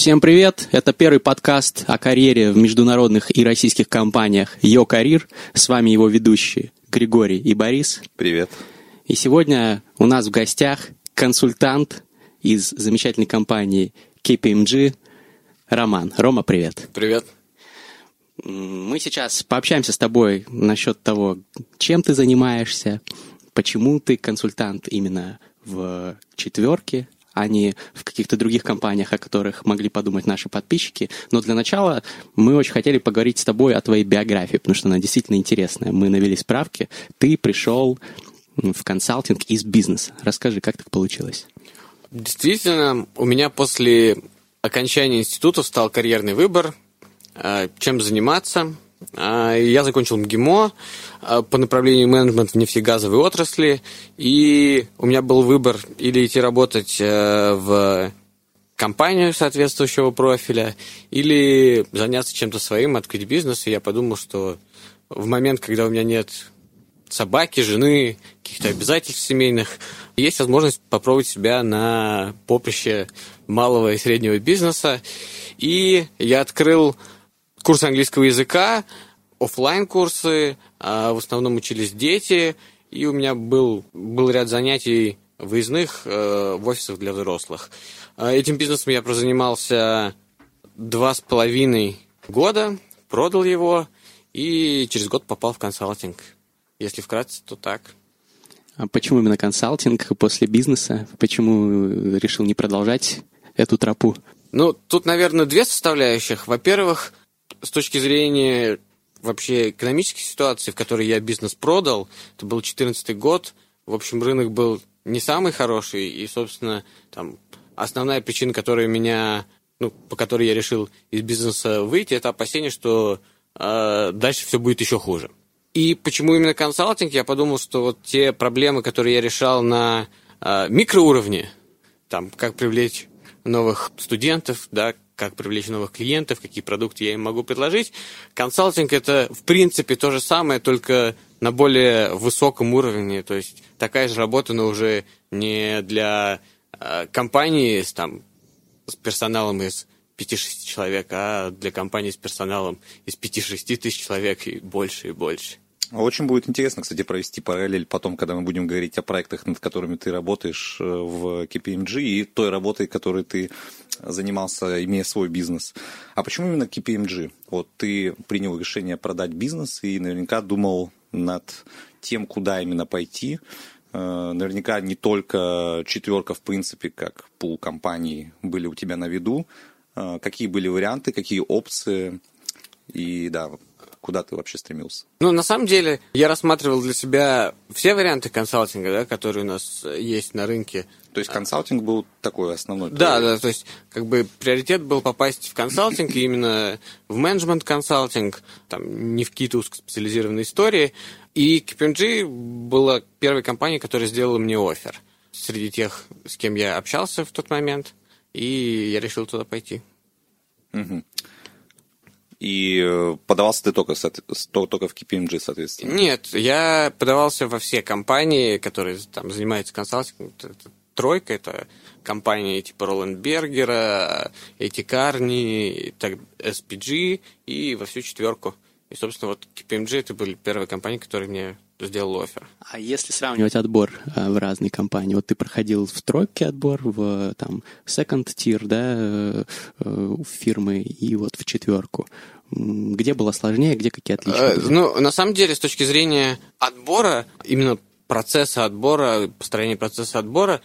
Всем привет! Это первый подкаст о карьере в международных и российских компаниях «Йо Карьер». С вами его ведущие Григорий и Борис. Привет. И сегодня у нас в гостях консультант из замечательной компании KPMG Роман. Рома, привет. Привет. Мы сейчас пообщаемся с тобой насчет того, чем ты занимаешься, почему ты консультант именно в четверке, а не в каких-то других компаниях, о которых могли подумать наши подписчики. Но для начала мы очень хотели поговорить с тобой о твоей биографии, потому что она действительно интересная. Мы навели справки. Ты пришел в консалтинг из бизнеса. Расскажи, как так получилось? Действительно, у меня после окончания института стал карьерный выбор, э, чем заниматься. Э, я закончил МГИМО э, по направлению менеджмент в нефтегазовой отрасли, и у меня был выбор или идти работать в компанию соответствующего профиля, или заняться чем-то своим, открыть бизнес. И я подумал, что в момент, когда у меня нет собаки, жены, каких-то обязательств семейных, есть возможность попробовать себя на поприще малого и среднего бизнеса. И я открыл курс английского языка, офлайн курсы а в основном учились дети, и у меня был, был ряд занятий выездных э, в офисах для взрослых. А этим бизнесом я прозанимался два с половиной года, продал его и через год попал в консалтинг. Если вкратце, то так. А почему именно консалтинг после бизнеса? Почему решил не продолжать эту тропу? Ну, тут, наверное, две составляющих. Во-первых, с точки зрения вообще экономической ситуации, в которой я бизнес продал, это был 2014 год, в общем, рынок был не самый хороший, и, собственно, там основная причина, которая меня, ну, по которой я решил из бизнеса выйти, это опасение, что э, дальше все будет еще хуже. И почему именно консалтинг? Я подумал, что вот те проблемы, которые я решал на э, микроуровне, там, как привлечь новых студентов, да, как привлечь новых клиентов, какие продукты я им могу предложить. Консалтинг это, в принципе, то же самое, только на более высоком уровне. То есть такая же работа, но уже не для э, компании с, там, с персоналом из 5-6 человек, а для компании с персоналом из 5-6 тысяч человек и больше, и больше. Очень будет интересно, кстати, провести параллель потом, когда мы будем говорить о проектах, над которыми ты работаешь э, в KPMG и той работой, которой ты занимался, имея свой бизнес. А почему именно KPMG? Вот ты принял решение продать бизнес и наверняка думал над тем, куда именно пойти. Э, наверняка не только четверка, в принципе, как пул компаний были у тебя на виду, а, какие были варианты, какие опции, и да, куда ты вообще стремился? Ну, на самом деле, я рассматривал для себя все варианты консалтинга, да, которые у нас есть на рынке. То есть консалтинг был такой основной? Да, да, то есть как бы приоритет был попасть в консалтинг, и именно в менеджмент консалтинг, там, не в какие-то узкоспециализированные истории. И KPMG была первой компанией, которая сделала мне офер среди тех, с кем я общался в тот момент – и я решил туда пойти. Угу. И э, подавался ты только, только в KPMG, соответственно? Нет, я подавался во все компании, которые там занимаются консалтингом. Тройка, это компании типа Роландбергера, Эти Карни, SPG и во всю четверку. И, собственно, вот KPMG это были первые компании, которые мне сделал офер. А если сравнивать отбор а, в разные компании, вот ты проходил в тройке отбор, в там second tier, да, э, э, фирмы, и вот в четверку. Где было сложнее, где какие отличия? Были? Ну, на самом деле, с точки зрения отбора, именно процесса отбора, построения процесса отбора,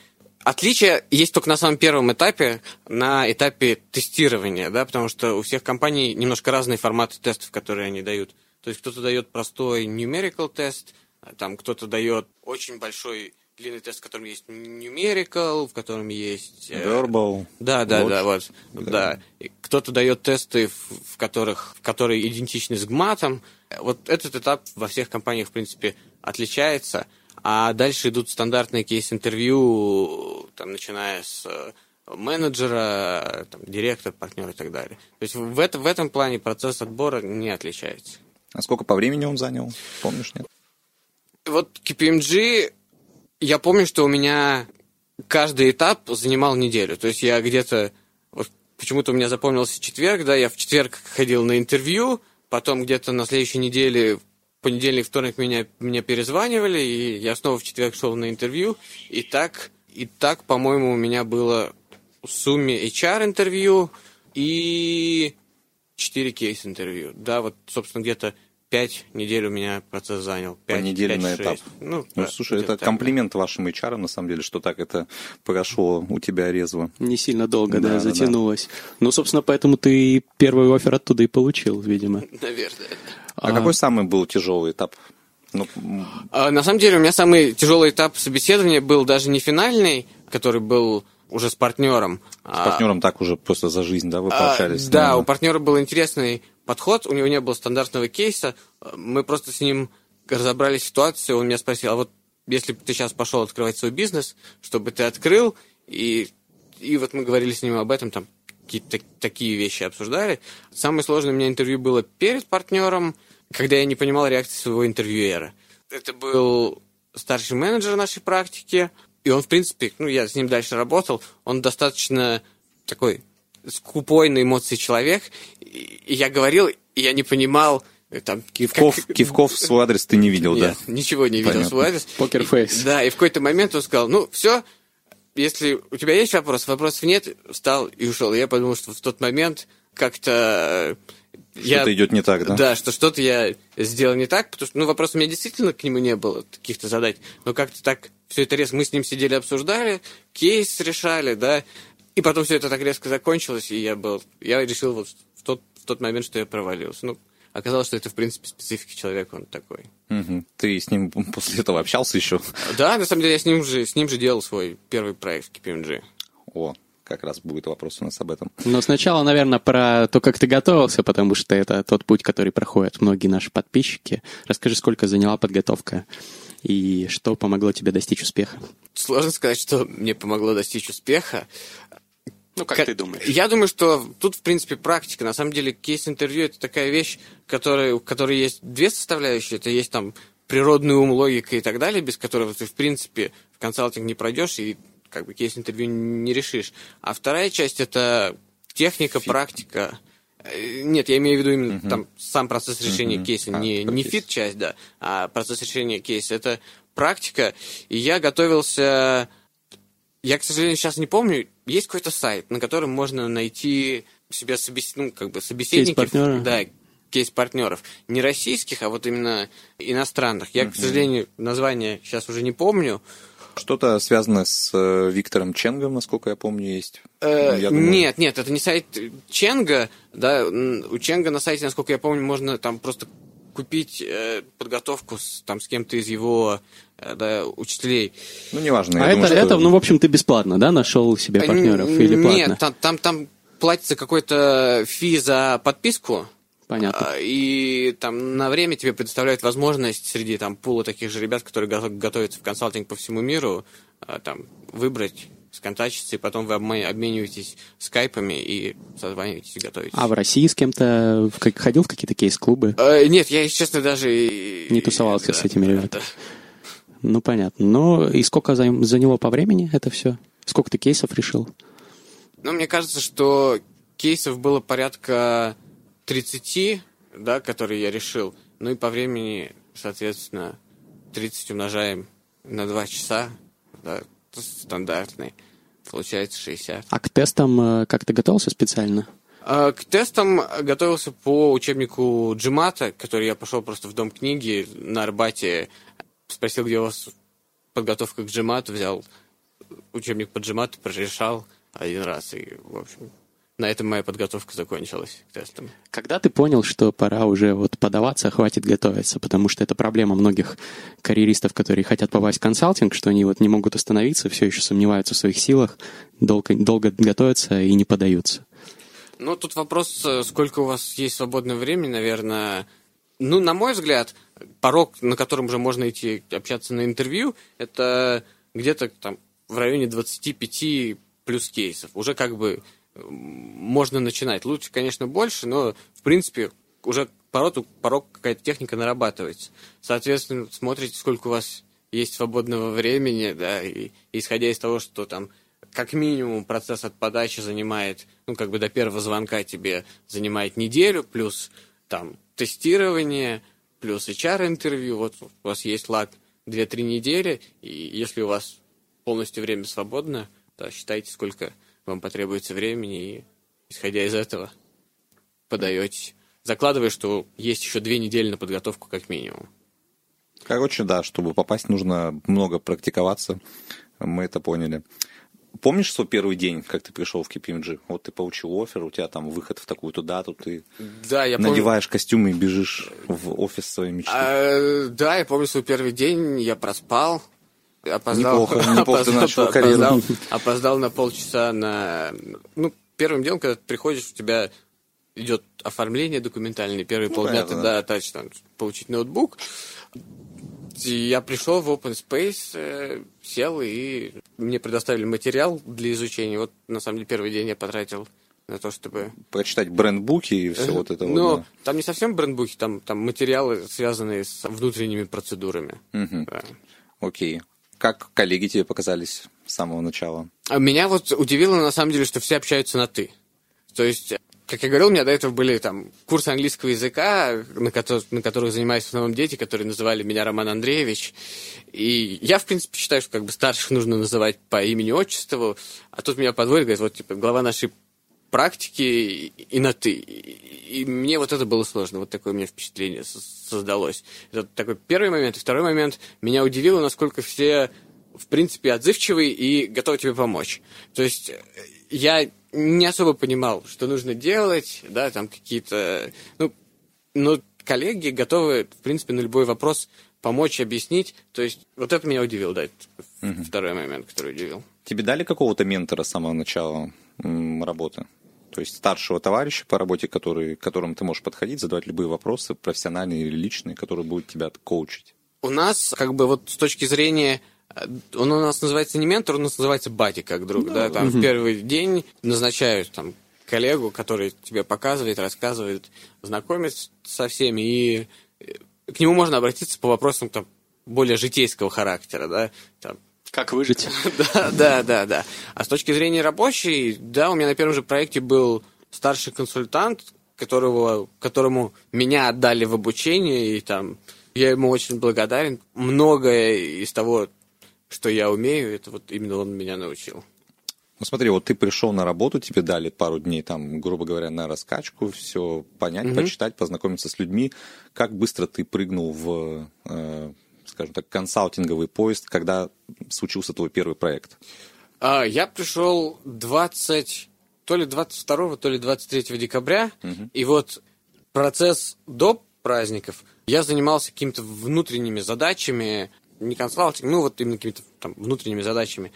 Отличие есть только на самом первом этапе, на этапе тестирования, да, потому что у всех компаний немножко разные форматы тестов, которые они дают. То есть кто-то дает простой numerical тест, там кто-то дает очень большой длинный тест, в котором есть numerical, в котором есть... Э, Verbal. Да, да, да, вот. Да. да. Кто-то дает тесты, в которых, в которые идентичны с гматом. Вот этот этап во всех компаниях, в принципе, отличается. А дальше идут стандартные кейс-интервью, там, начиная с э, менеджера, там, директор, партнер и так далее. То есть в, это, в этом плане процесс отбора не отличается. А сколько по времени он занял? Помнишь, нет? Вот KPMG, я помню, что у меня каждый этап занимал неделю. То есть я где-то вот почему-то у меня запомнился четверг, да, я в четверг ходил на интервью, потом где-то на следующей неделе, понедельник, вторник меня, меня перезванивали, и я снова в четверг шел на интервью, и так, и так, по-моему, у меня было в сумме HR-интервью и 4 кейс-интервью. Да, вот, собственно, где-то пять недель у меня процесс занял. 5, По неделе 5, на 6. этап. Ну, Ну, да, слушай, это так, комплимент вашим HR, на самом деле, что так это прошло у тебя резво. Не сильно долго, Да, да, да, затянулось. Ну, собственно, поэтому ты первый офер оттуда и получил, видимо. да. Наверное. А, какой самый был тяжелый этап? Ну, А, На самом деле у меня самый тяжелый этап собеседования был даже не финальный, который был уже с партнером. с партнером так уже просто за жизнь, да, вы А, пообщались? да, наверное? у партнера был интересный подход, у него не было стандартного кейса. Мы просто с ним разобрали ситуацию, он меня спросил, а вот если бы ты сейчас пошел открывать свой бизнес, чтобы ты открыл, и, и вот мы говорили с ним об этом, там какие-то так- такие вещи обсуждали. Самое сложное у меня интервью было перед партнером, когда я не понимал реакции своего интервьюера. Это был старший менеджер нашей практики, и он, в принципе, ну, я с ним дальше работал, он достаточно такой скупой на эмоции человек, и я говорил, и я не понимал, э, там, Кивков, как- кивков в свой адрес ты не видел, Нет, да? ничего не видел Понятно. свой адрес. Покерфейс. Да, и в какой-то момент он сказал, ну, все, если у тебя есть вопрос, вопросов нет, встал и ушел. И я подумал, что в тот момент как-то... э, я- Что-то идет не так, да? Да, что что-то я сделал не так, потому что, ну, вопросов у меня действительно к нему не было, каких-то задать, но как-то так все это резко, мы с ним сидели, обсуждали, кейс решали, да, и потом все это так резко закончилось, и я был, я решил вот в тот, в тот момент, что я провалился. Ну, оказалось, что это, в принципе, специфика человека, он такой. Мгм. Ты с ним после этого общался еще? Да, на самом деле я с ним же, с ним же делал свой первый проект в KPMG. О, как раз будет вопрос у нас об этом. Но сначала, наверное, про то, как ты готовился, потому что это тот путь, который проходят многие наши подписчики. Расскажи, сколько заняла подготовка и что помогло тебе достичь успеха. Сложно сказать, что мне помогло достичь успеха. Ну, Ка- Я думаю, что тут, в принципе, практика. На самом деле, кейс-интервью — это такая вещь, которая, у которой есть две составляющие. Это есть там природный ум, логика и так далее, без которого ты, в принципе, в консалтинг не пройдешь и как бы кейс-интервью не решишь. А вторая часть — это техника, практика. Э, Нет, я имею в виду именно там сам процесс решения Мгм. кейса, А, не, не фит-часть, да, а процесс решения кейса. Это практика. И я готовился я, к сожалению, сейчас не помню. Есть какой-то сайт, на котором можно найти себе собес... ну, как бы собеседников. Кейс-партнера? Да, кейс-партнеров. Не российских, а вот именно иностранных. Я, к сожалению, название сейчас уже не помню. Что-то связанное с э, Виктором Ченгом, насколько я помню, есть. Э, я думаю- Нет, нет, это не сайт Ченга. Да, у Ченга на сайте, насколько я помню, можно там просто купить э, подготовку с, там, с кем-то из его э, да, учителей. Ну, неважно. А это, думаю, что- это, ну, в общем, ты бесплатно, да, нашел себе А, партнеров н- или платно? Нет, там, там, там платится какой-то фи за подписку. Понятно. А, И там на время тебе предоставляют возможность среди там пула таких же ребят, которые го- готовятся в консалтинг по всему миру, а, там выбрать, сконтачиться, и потом вы обмениваетесь скайпами и созваниваетесь готовитесь. А в России с кем-то ходил в какие-то кейс-клубы? Э, Нет, я, если честно, даже... Не тусовался да, с этими ребятами. да. Ну, понятно. Ну, и сколько заняло по времени это все? Сколько ты кейсов решил? Ну, мне кажется, что кейсов было порядка 30, да, которые я решил. Ну и по времени, соответственно, 30 умножаем на 2 часа, да, стандартный. Получается 60. А к тестам э, как ты готовился специально? А, К тестам готовился по учебнику Джимата, который я пошел просто в дом книги на Арбате, спросил, где у вас подготовка к Джимату, взял учебник по Джимату, прорешал один раз, и, в общем, на этом моя подготовка закончилась к тестам. Когда ты понял, что пора уже вот подаваться, хватит готовиться? Потому что это проблема многих карьеристов, которые хотят попасть в консалтинг, что они вот не могут остановиться, все еще сомневаются в своих силах, долго, долго готовятся и не подаются. Ну, тут вопрос, э, сколько у вас есть свободного времени, наверное. Ну, на мой взгляд, порог, на котором уже можно идти общаться на интервью, это где-то там в районе 25 плюс кейсов. Уже как бы можно начинать. Лучше, конечно, больше, но, в принципе, уже порог, порог какая-то техника нарабатывается. Соответственно, смотрите, сколько у вас есть свободного времени, да, и исходя из того, что там как минимум процесс от подачи занимает, ну, как бы до первого звонка тебе занимает неделю, плюс там тестирование, плюс HR-интервью, вот у вас есть лаг 2-3 недели, и если у вас полностью время свободно, то считайте, сколько вам потребуется времени, и исходя из этого подаетесь. Закладывая, что есть еще две недели на подготовку как минимум. Короче, да, чтобы попасть, нужно много практиковаться. Мы это поняли. Помнишь свой первый день, как ты пришел в KPMG? Вот ты получил офер, у тебя там выход в такую-то дату, ты да, я надеваешь помню... костюм и бежишь в офис своей мечты. А, да, я помню свой первый день, я проспал, опоздал, неплохо, неплохо опоздал, ты начал карьеру. Опоздал, опоздал на полчаса на... Ну, первым делом, когда ты приходишь, у тебя идет оформление документальное, первые ну, полдня ты, да, тач, там, получить ноутбук. Я пришел в Open Space, э, сел, и мне предоставили материал для изучения. Вот, на самом деле, первый день я потратил на то, чтобы... Прочитать брендбуки и все вот это Ну, вот, да. там не совсем брендбуки, там, там материалы, связанные с внутренними процедурами. Угу. Да. Окей. Как коллеги тебе показались с самого начала? Меня вот удивило, на самом деле, что все общаются на «ты». То есть как я говорил, у меня до этого были там курсы английского языка, на, который, на которых занимались в основном дети, которые называли меня Роман Андреевич. И я, в принципе, считаю, что как бы старших нужно называть по имени-отчеству, а тут меня подводит, говорит, вот, типа, глава нашей практики и на «ты». И мне вот это было сложно, вот такое у меня впечатление создалось. Это такой первый момент. И второй момент, меня удивило, насколько все, в принципе, отзывчивые и готовы тебе помочь. То есть я не особо понимал, что нужно делать, да, там какие-то... Ну, но коллеги готовы, в принципе, на любой вопрос помочь, объяснить. То есть вот это меня удивило, да, это угу. второй момент, который удивил. Тебе дали какого-то ментора с самого начала работы? То есть старшего товарища по работе, который, к которому ты можешь подходить, задавать любые вопросы, профессиональные или личные, которые будут тебя коучить? У нас, как бы, вот с точки зрения он у нас называется не ментор, он у нас называется бати, как друг, да, да там угу. в первый день назначают там коллегу, который тебе показывает, рассказывает, знакомит со всеми, и э, к нему можно обратиться по вопросам там более житейского характера, да, там, как выжить? да, да, да, да. А с точки зрения рабочей, да, у меня на первом же проекте был старший консультант, которого, которому меня отдали в обучение, и там я ему очень благодарен. Многое из того, что я умею, это вот именно он меня научил. Ну смотри, вот ты пришел на работу, тебе дали пару дней, там, грубо говоря, на раскачку, все понять, угу. почитать, познакомиться с людьми. Как быстро ты прыгнул в, э, скажем так, консалтинговый поезд, когда случился твой первый проект? А, я пришел 20, то ли 22, то ли 23 декабря, угу. и вот процесс до праздников я занимался какими-то внутренними задачами, не консалтинг, ну вот именно какими-то там внутренними задачами.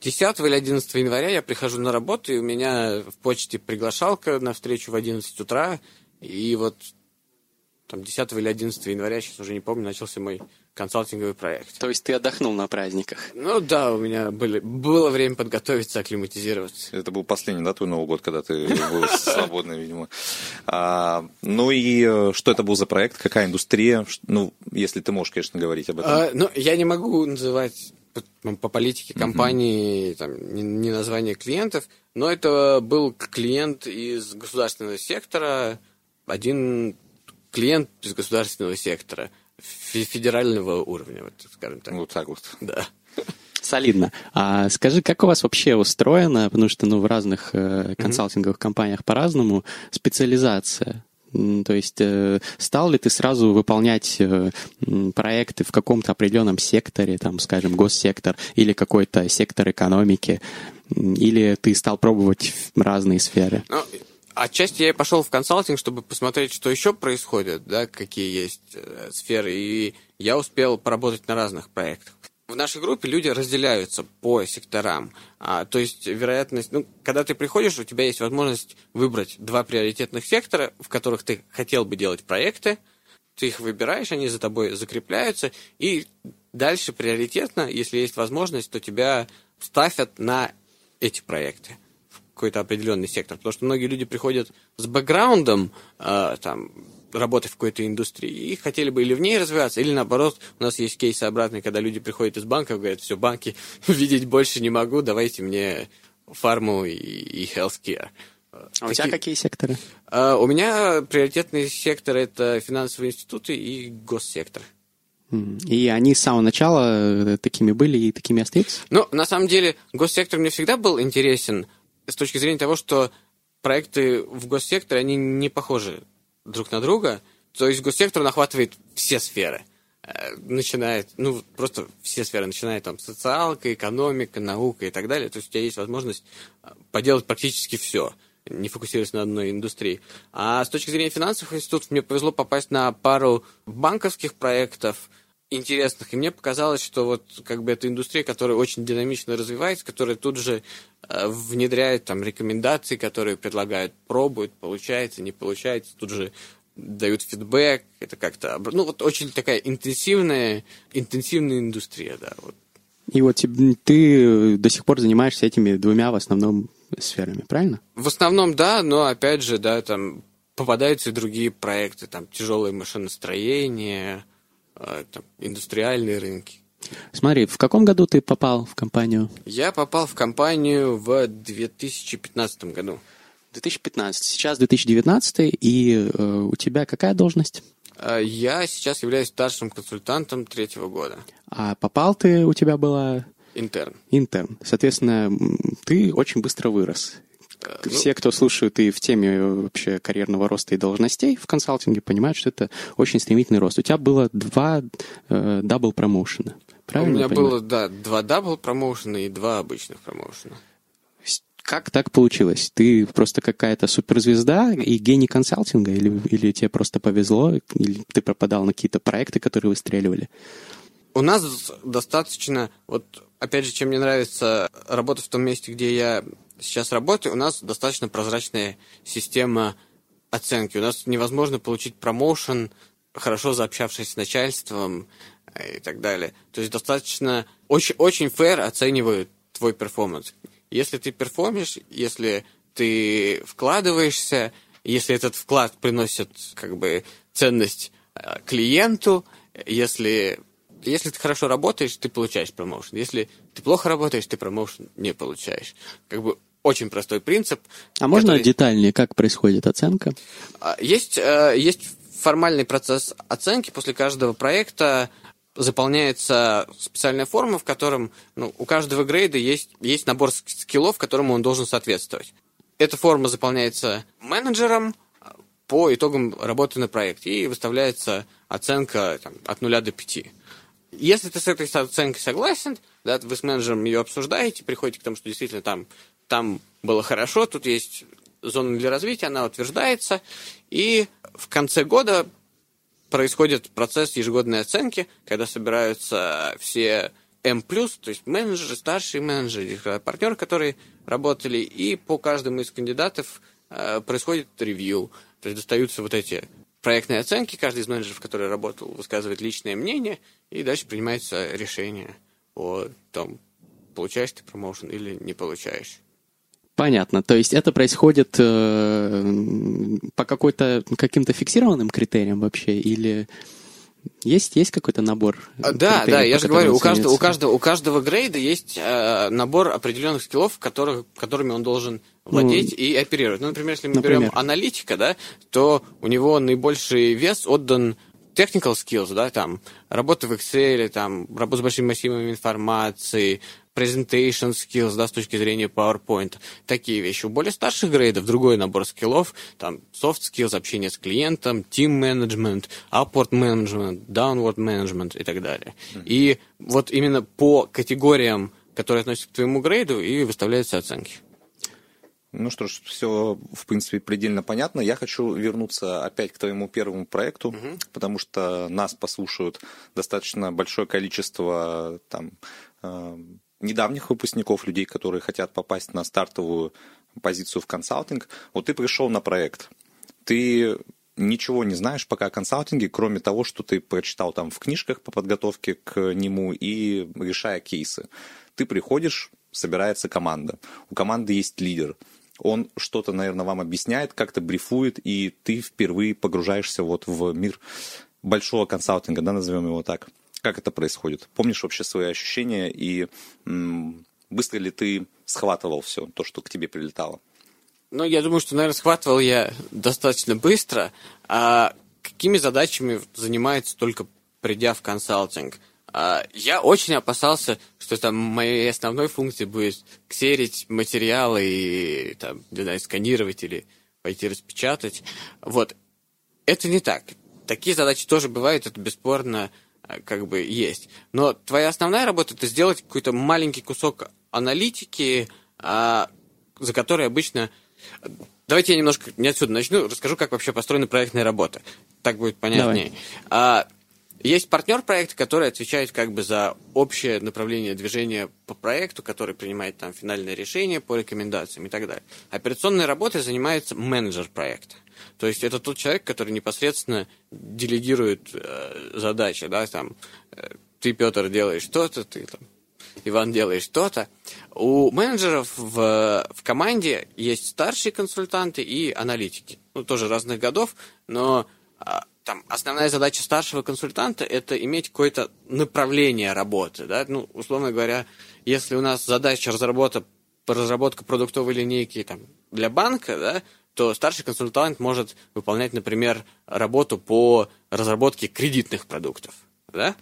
10 или 11 января я прихожу на работу, и у меня в почте приглашалка на встречу в 11 утра, и вот там 10 или 11 января, сейчас уже не помню, начался мой консалтинговый проект. То есть ты отдохнул на праздниках? Ну да, у меня были, было время подготовиться, акклиматизироваться. Это был последний, да, твой Новый год, когда ты был свободный, видимо. А, ну и э, что это был за проект, какая индустрия? Ну, если ты можешь, конечно, говорить об этом. А, ну, я не могу называть по политике компании, там, не, не название клиентов, но это был клиент из государственного сектора, один клиент из государственного сектора – федерального уровня, вот, скажем так. Вот так вот. Да. Солидно. А скажи, как у вас вообще устроено, потому что ну, в разных э, консалтинговых mm-hmm. компаниях по-разному, специализация? То есть э, стал ли ты сразу выполнять э, проекты в каком-то определенном секторе, там, скажем, госсектор или какой-то сектор экономики, или ты стал пробовать разные сферы? Ну, Отчасти я пошел в консалтинг, чтобы посмотреть, что еще происходит, да, какие есть э, сферы, и я успел поработать на разных проектах. В нашей группе люди разделяются по секторам. А, то есть вероятность, ну, когда ты приходишь, у тебя есть возможность выбрать два приоритетных сектора, в которых ты хотел бы делать проекты. Ты их выбираешь, они за тобой закрепляются, и дальше приоритетно, если есть возможность, то тебя ставят на эти проекты какой-то определенный сектор. Потому что многие люди приходят с бэкграундом, э, там, работы в какой-то индустрии и хотели бы или в ней развиваться, или наоборот, у нас есть кейсы обратные, когда люди приходят из банков, говорят, все, банки видеть больше не могу, давайте мне фарму и, и healthcare. А Такие... у тебя какие секторы? Uh, у меня приоритетные секторы это финансовые институты и госсектор. И они с самого начала э, такими были и такими остаются? Ну, на самом деле, госсектор мне всегда был интересен с точки зрения того, что проекты в госсекторе, они не похожи друг на друга. То есть госсектор охватывает все сферы. Э, начинает, ну, просто все сферы, начиная там социалка, экономика, наука и так далее. То есть у тебя есть возможность э, поделать практически все, не фокусируясь на одной индустрии. А с точки зрения финансовых институтов мне повезло попасть на пару банковских проектов интересных, и мне показалось, что вот как бы эта индустрия, которая очень динамично развивается, которая тут же э, внедряет там рекомендации, которые предлагают, пробуют, получается, не получается, тут же дают фидбэк, это как-то, ну вот очень такая интенсивная, интенсивная индустрия, да. Вот. И вот ты до сих пор занимаешься этими двумя в основном сферами, правильно? В основном, да, но опять же, да, там попадаются и другие проекты, там тяжелое машиностроение, там, индустриальные рынки. Смотри, в каком году ты попал в компанию? Я попал в компанию в 2015 году. 2015. Сейчас 2019, и э, у тебя какая должность? Э, я сейчас являюсь старшим консультантом третьего года. А попал ты, у тебя была... Интерн. Интерн. Соответственно, ты очень быстро вырос. Э, Все, кто слушают и в теме вообще карьерного роста и должностей в консалтинге, понимают, что это очень стремительный рост. У тебя было два э, double промоушена. Правильно? У меня было, да, два double промоушена и два обычных промоушена. Как так получилось? Ты просто какая-то суперзвезда и гений консалтинга? Или, или тебе просто повезло? Или ты пропадал на какие-то проекты, которые выстреливали? У нас достаточно... Вот, опять же, чем мне нравится работать в том месте, где я сейчас работаю, у нас достаточно прозрачная система оценки. У нас невозможно получить промоушен, хорошо заобщавшись с начальством э, и так далее. То есть достаточно... Очень, очень fair оценивают твой перформанс. Если ты перформишь, если ты вкладываешься, если этот вклад приносит как бы ценность э, клиенту, если, если ты хорошо работаешь, ты получаешь промоушен. Если ты плохо работаешь, ты промоушен не получаешь. Как бы очень простой принцип. А можно который... детальнее, как происходит оценка? А, есть, э, есть формальный процесс оценки после каждого проекта заполняется специальная форма, в котором ну, у каждого грейда есть, есть набор скиллов, которому он должен соответствовать. Эта форма заполняется менеджером а, по итогам работы на проекте и выставляется оценка там, от 0 до 5. Если ты с этой оценкой согласен, да, вы с менеджером ее обсуждаете, приходите к тому, что действительно там, там было хорошо, тут есть зона для развития, она утверждается, и в конце года происходит процесс ежегодной оценки, когда собираются все М+, то есть менеджеры, старшие менеджеры, партнеры, которые работали, и по каждому из кандидатов э, происходит ревью. То есть достаются вот эти проектные оценки, каждый из менеджеров, который работал, высказывает личное мнение, и дальше принимается решение о том, получаешь ты промоушен или не получаешь. Понятно. То есть это происходит э, по какой-то каким-то фиксированным критериям вообще или есть есть какой-то набор? А, да, да, я же говорю, у каждого, у каждого у каждого грейда есть э, набор определенных скиллов, которых, которыми он должен владеть ну, и оперировать. Ну, например, если мы например. берем аналитика, да, то у него наибольший вес отдан technical skills, да, там, работа в Excel, там, работа с большими массивами информации, presentation skills, да, с точки зрения PowerPoint, такие вещи. У более старших грейдов другой набор скиллов, там, soft skills, общение с клиентом, team management, upward management, downward management и так далее. Mm-hmm. И вот именно по категориям, которые относятся к твоему грейду, и выставляются оценки. Ну что ж, все, в принципе, предельно понятно. Я хочу вернуться опять к твоему первому проекту, угу. потому что нас послушают достаточно большое количество там, э, недавних выпускников, людей, которые хотят попасть на стартовую позицию в консалтинг. Вот ты пришел на проект. Ты ничего не знаешь пока о консалтинге, кроме того, что ты прочитал там в книжках по подготовке к нему и решая кейсы. Ты приходишь, собирается команда. У команды есть лидер – он что-то, наверное, вам объясняет, как-то брифует, и ты впервые погружаешься вот в мир большого консалтинга, да, назовем его так. Как это происходит? Помнишь вообще свои ощущения и быстро ли ты схватывал все то, что к тебе прилетало? Ну, я думаю, что, наверное, схватывал я достаточно быстро. А какими задачами занимается только придя в консалтинг? А, я очень опасался, что там моей основной функцией будет ксерить материалы и там, не знаю, сканировать или пойти распечатать. Вот. Это не так. Такие задачи тоже бывают, это бесспорно как бы есть. Но твоя основная работа это сделать какой-то маленький кусок аналитики, а, за который обычно Давайте я немножко не отсюда начну, расскажу, как вообще построена проектная работа. Так будет понятнее. А, есть партнер проекта, который отвечает как бы за общее направление движения по проекту, который принимает там финальное решение по рекомендациям и так далее. Операционной работой занимается менеджер проекта. То есть это тот человек, который непосредственно делегирует э, задачи, да, там, э, ты, Петр, делаешь что-то, ты там, Иван делаешь что-то. У менеджеров в, в команде есть старшие консультанты и аналитики. Ну, тоже разных годов, но а, там основная задача старшего консультанта это иметь какое-то направление работы. Да? Ну, условно говоря, если у нас задача разработка, разработка продуктовой линейки там, для банка, да, то старший консультант может выполнять, например, работу по разработке кредитных продуктов. Да?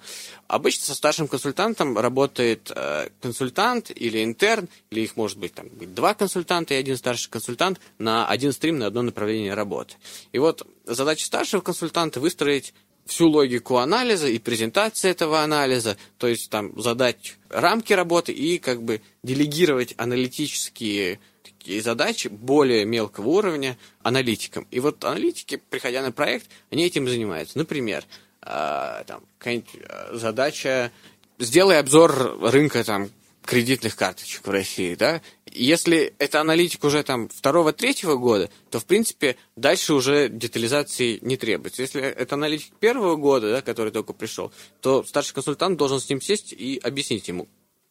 Обычно со старшим консультантом работает э, консультант или интерн, или их может быть там два консультанта и один старший консультант на один стрим, на одно направление работы. И вот задача старшего консультанта выстроить всю логику анализа и презентации этого анализа, то есть там задать рамки работы и как бы делегировать аналитические такие задачи более мелкого уровня аналитикам. И вот аналитики, приходя на проект, они этим занимаются. Например, э, там, какая-нибудь задача сделай обзор рынка там кредитных карточек в России, да, если это аналитик уже там второго-третьего года, то, в принципе, дальше уже детализации не требуется. Если это аналитик первого года, да, который только пришел, то старший консультант должен с ним сесть и объяснить ему,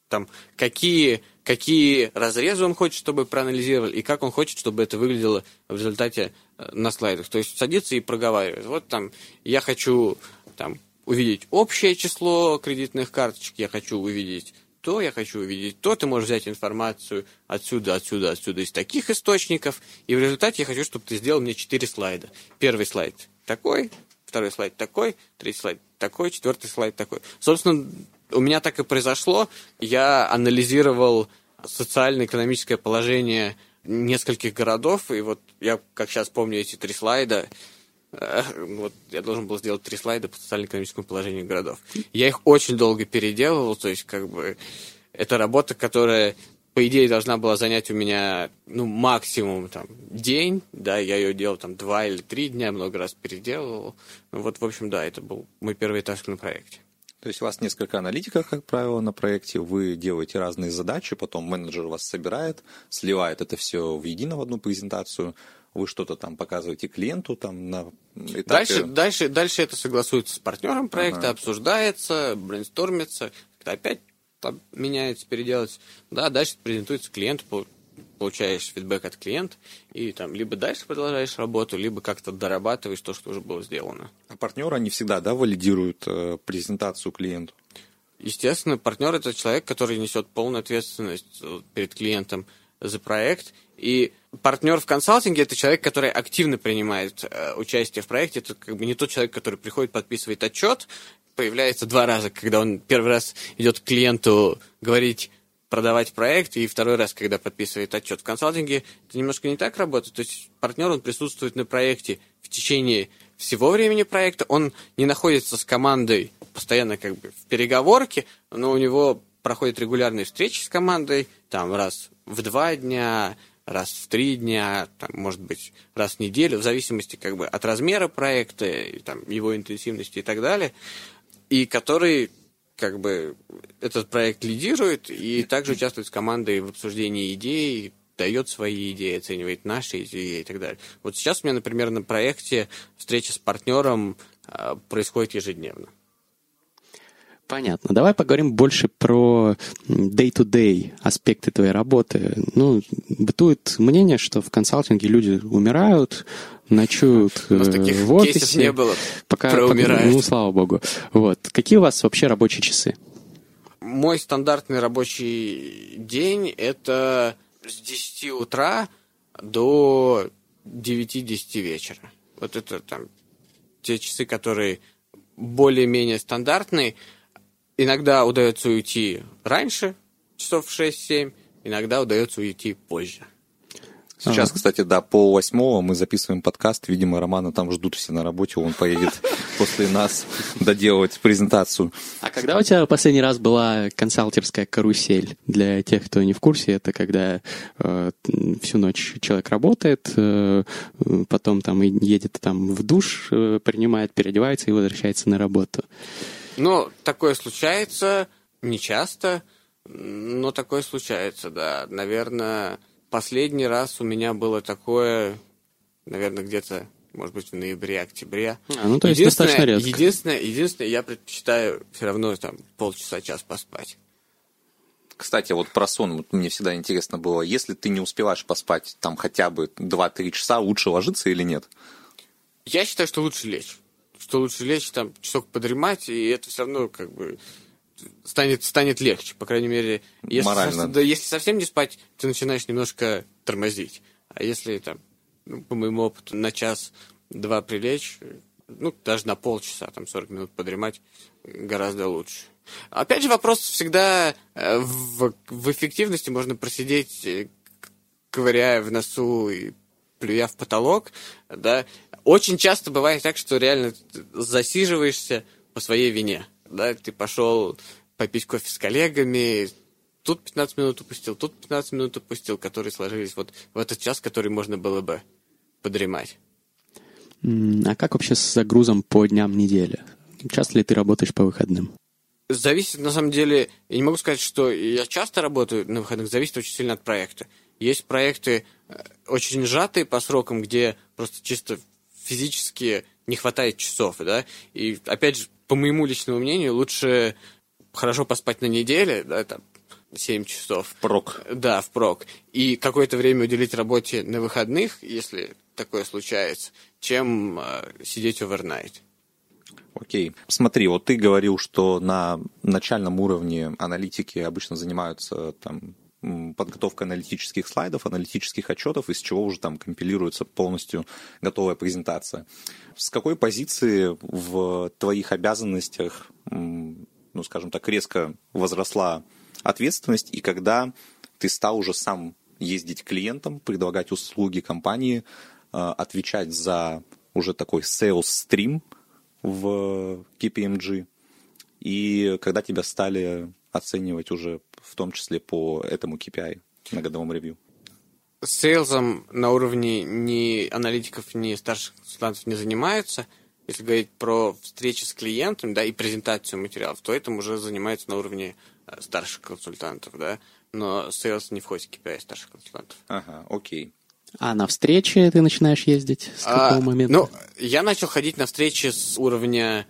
там, какие, какие разрезы он хочет, чтобы проанализировали, и как он хочет, чтобы это выглядело в результате э, на слайдах. То есть садится и проговаривает. Вот там, я хочу там, увидеть общее число кредитных карточек, я хочу увидеть то, я хочу увидеть то, ты можешь взять информацию отсюда, отсюда, отсюда, из таких источников, и в результате я хочу, чтобы ты сделал мне четыре слайда. Первый слайд такой, второй слайд такой, третий слайд такой, четвертый слайд такой. Собственно, у меня так и произошло. Я анализировал социально-экономическое положение нескольких городов, и вот я, как сейчас помню, эти три слайда, вот я должен был сделать три слайда по социально-экономическому положению городов. Я их очень долго переделывал, то есть как бы это работа, которая по идее должна была занять у меня ну максимум там день, да, я ее делал там два или три дня, много раз переделывал. Ну вот в общем да, это был мой первый таск на проекте. То есть у вас несколько аналитиков, как правило, на проекте, вы делаете разные задачи, потом менеджер вас собирает, сливает это все в едино в одну презентацию, вы что-то там показываете клиенту там на этапе... Дальше, дальше, дальше это согласуется с партнером проекта, ага. обсуждается, брейнстормится, опять там меняется, переделать. Да, дальше презентуется клиенту, получаешь фидбэк от клиента, и там либо дальше продолжаешь работу, либо как-то дорабатываешь то, что уже было сделано. А партнеры, они всегда, да, валидируют э, презентацию клиенту? Естественно, партнер это человек, который несет полную ответственность э, перед клиентом за проект, и партнер в консалтинге это человек, который активно принимает э, участие в проекте. Это как бы не тот человек, который приходит, подписывает отчет, появляется два раза, когда он первый раз идет к клиенту говорить продавать проект, и второй раз, когда подписывает отчет. В консалтинге это немножко не так работает. То есть партнер, он присутствует на проекте в течение всего времени проекта, он не находится с командой постоянно как бы в переговорке, но у него проходят регулярные встречи с командой, там раз в два дня, раз в три дня, там, может быть, раз в неделю, в зависимости как бы от размера проекта, и, там, его интенсивности и так далее, и который как бы этот проект лидирует и также участвует с командой в обсуждении идей, дает свои идеи, оценивает наши идеи и так далее. Вот сейчас у меня, например, на проекте встреча с партнером э, происходит ежедневно. Понятно. Давай поговорим больше про day-to-day аспекты твоей работы. Ну, бытует мнение, что в консалтинге люди умирают, ночуют У нас таких в офисе. кейсов не было. Пока, про пока- умирают. ну, слава богу. Вот. Какие у вас вообще рабочие часы? Мой стандартный рабочий день это с 10 утра до 9-10 вечера. Вот это там те часы, которые более-менее стандартные. Иногда удается уйти раньше, часов в 6-7, иногда удается уйти позже. Сейчас, кстати, да, по восьмого мы записываем подкаст. Видимо, Романа там ждут все на работе. Он поедет после нас доделывать презентацию. А когда у тебя последний раз была консалтерская карусель? Для тех, кто не в курсе, это когда э, всю ночь человек работает, э, потом там едет там в душ, э, принимает, переодевается и возвращается на работу. Ну, такое случается, не часто, но такое случается, да. Наверное, последний раз у меня было такое, наверное, где-то, может быть, в ноябре-октябре. А, ну, то есть достаточно редко. Единственное, единственное, я предпочитаю все равно там полчаса-час поспать. Кстати, вот про сон вот мне всегда интересно было. Если ты не успеваешь поспать там хотя бы 2-3 часа, лучше ложиться или нет? Я считаю, что лучше лечь. Что лучше лечь, там, часок подремать, и это все равно как бы станет, станет легче. По крайней мере, если, Морально. совсем, да, если совсем не спать, ты начинаешь немножко тормозить. А если там, ну, по моему опыту, на час-два прилечь, ну, даже на полчаса, там, 40 минут подремать, гораздо лучше. Опять же, вопрос всегда э, в, в эффективности можно просидеть, э, ковыряя в носу и плюя в потолок, да. Очень часто бывает так, что реально засиживаешься по своей вине, да. Ты пошел попить кофе с коллегами, тут 15 минут упустил, тут 15 минут упустил, которые сложились вот в этот час, который можно было бы подремать. А как вообще с загрузом по дням недели? Часто ли ты работаешь по выходным? Зависит, на самом деле, я не могу сказать, что я часто работаю на выходных, зависит очень сильно от проекта. Есть проекты э, очень сжатые по срокам, где просто чисто физически не хватает часов, да, и, опять же, по моему личному мнению, лучше хорошо поспать на неделе, да, там, 7 часов. Прок. Да, впрок. И какое-то время уделить работе на выходных, если такое случается, чем э, сидеть овернайт. Окей. Смотри, вот ты говорил, что на начальном уровне аналитики обычно занимаются там м, подготовкой аналитических слайдов, аналитических отчетов, из чего уже там компилируется полностью готовая презентация. С какой позиции в твоих обязанностях, ну, скажем так, резко возросла ответственность, и когда ты стал уже сам ездить клиентам, предлагать услуги компании, э, отвечать за уже такой sales стрим в KPMG, и когда тебя стали оценивать уже в том числе по этому KPI на годовом review. Sales ом на уровне ни аналитиков, ни старших консультантов не занимаются. Если говорить про встречи с клиентом, да, и презентацию материалов, то этим уже занимается на уровне э, старших консультантов, да. Но sales не входит в KPI старших консультантов. Ага, окей. А на встречи ты начинаешь ездить? С какого А, момента? Ну, я начал ходить на встречи с уровня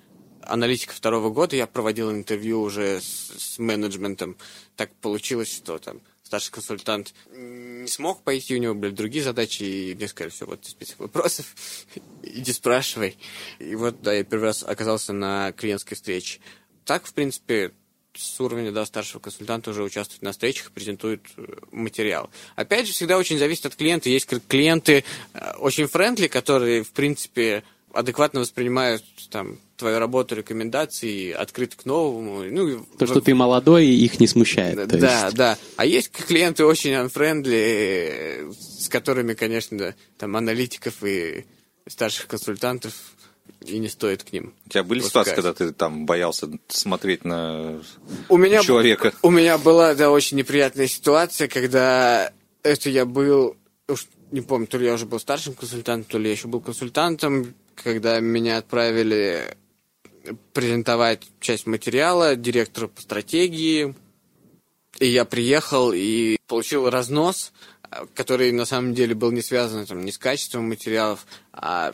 аналитика второго года. Я проводил интервью уже с, с менеджментом. Так получилось, что там старший консультант не смог пойти, у него были другие задачи, и мне сказали, все, вот список вопросов, иди спрашивай. И вот, да, я первый раз оказался на клиентской встрече. Так, в принципе, с уровня да, старшего консультанта уже участвует на встречах, презентует э, материал. Опять же, всегда очень зависит от клиента. Есть клиенты э, очень френдли, которые, в принципе, адекватно воспринимают там твою работу, рекомендации, открыты к новому. Ну, То, в- что ты молодой, их не смущает. да, есть. да. А есть клиенты очень unfriendly, с которыми, конечно, там аналитиков и старших консультантов и не стоит к ним. У тебя были пускать. ситуации, когда ты там боялся смотреть на у меня, человека? У меня была, да, очень неприятная ситуация, когда это я был, уж не помню, то ли я уже был старшим консультантом, то ли я еще был консультантом, когда меня отправили презентовать часть материала директору по стратегии, и я приехал и получил разнос, который на самом деле был не связан там, ни с качеством материалов, а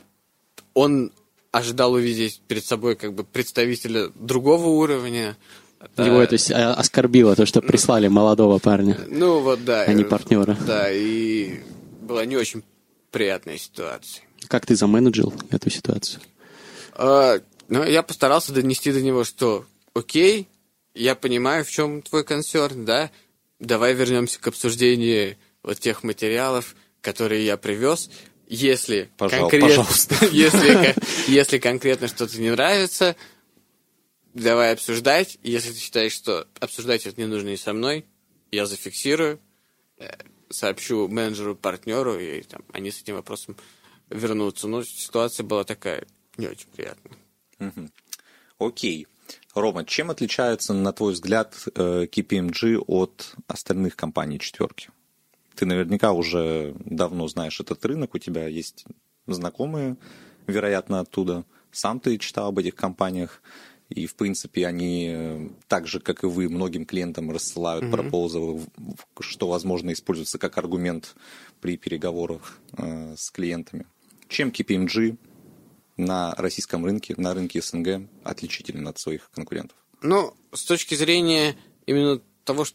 он ожидал увидеть перед собой как бы представителя другого уровня. Его это есть, а, оскорбило, то, что прислали молодого парня, Ну вот да. а не партнера. Да, и была не очень приятная ситуация. Как ты заменеджил эту ситуацию? А, ну, я постарался донести до него, что окей, я понимаю, в чем твой консерн, да, давай вернемся к обсуждению вот тех материалов, которые я привез. Если, Пожал- конкрет- пожалуйста. если, если конкретно что-то не нравится, давай обсуждать. Если ты считаешь, что обсуждать это не нужно и со мной, я зафиксирую, э, сообщу менеджеру, партнеру, и там, они с этим вопросом вернутся. Но ситуация была такая не очень приятная. Окей. Рома, чем отличается, на твой взгляд, э, KPMG от остальных компаний четверки? Ты наверняка уже давно знаешь этот рынок, у тебя есть знакомые, вероятно, оттуда. Сам ты читал об этих компаниях, и, в принципе, они э, так же, как и вы, многим клиентам рассылают пропозалы, в- в- что, возможно, используется как аргумент при переговорах э, с клиентами. Чем KPMG на российском рынке, на рынке СНГ отличителен от своих конкурентов? Ну, с точки зрения именно того,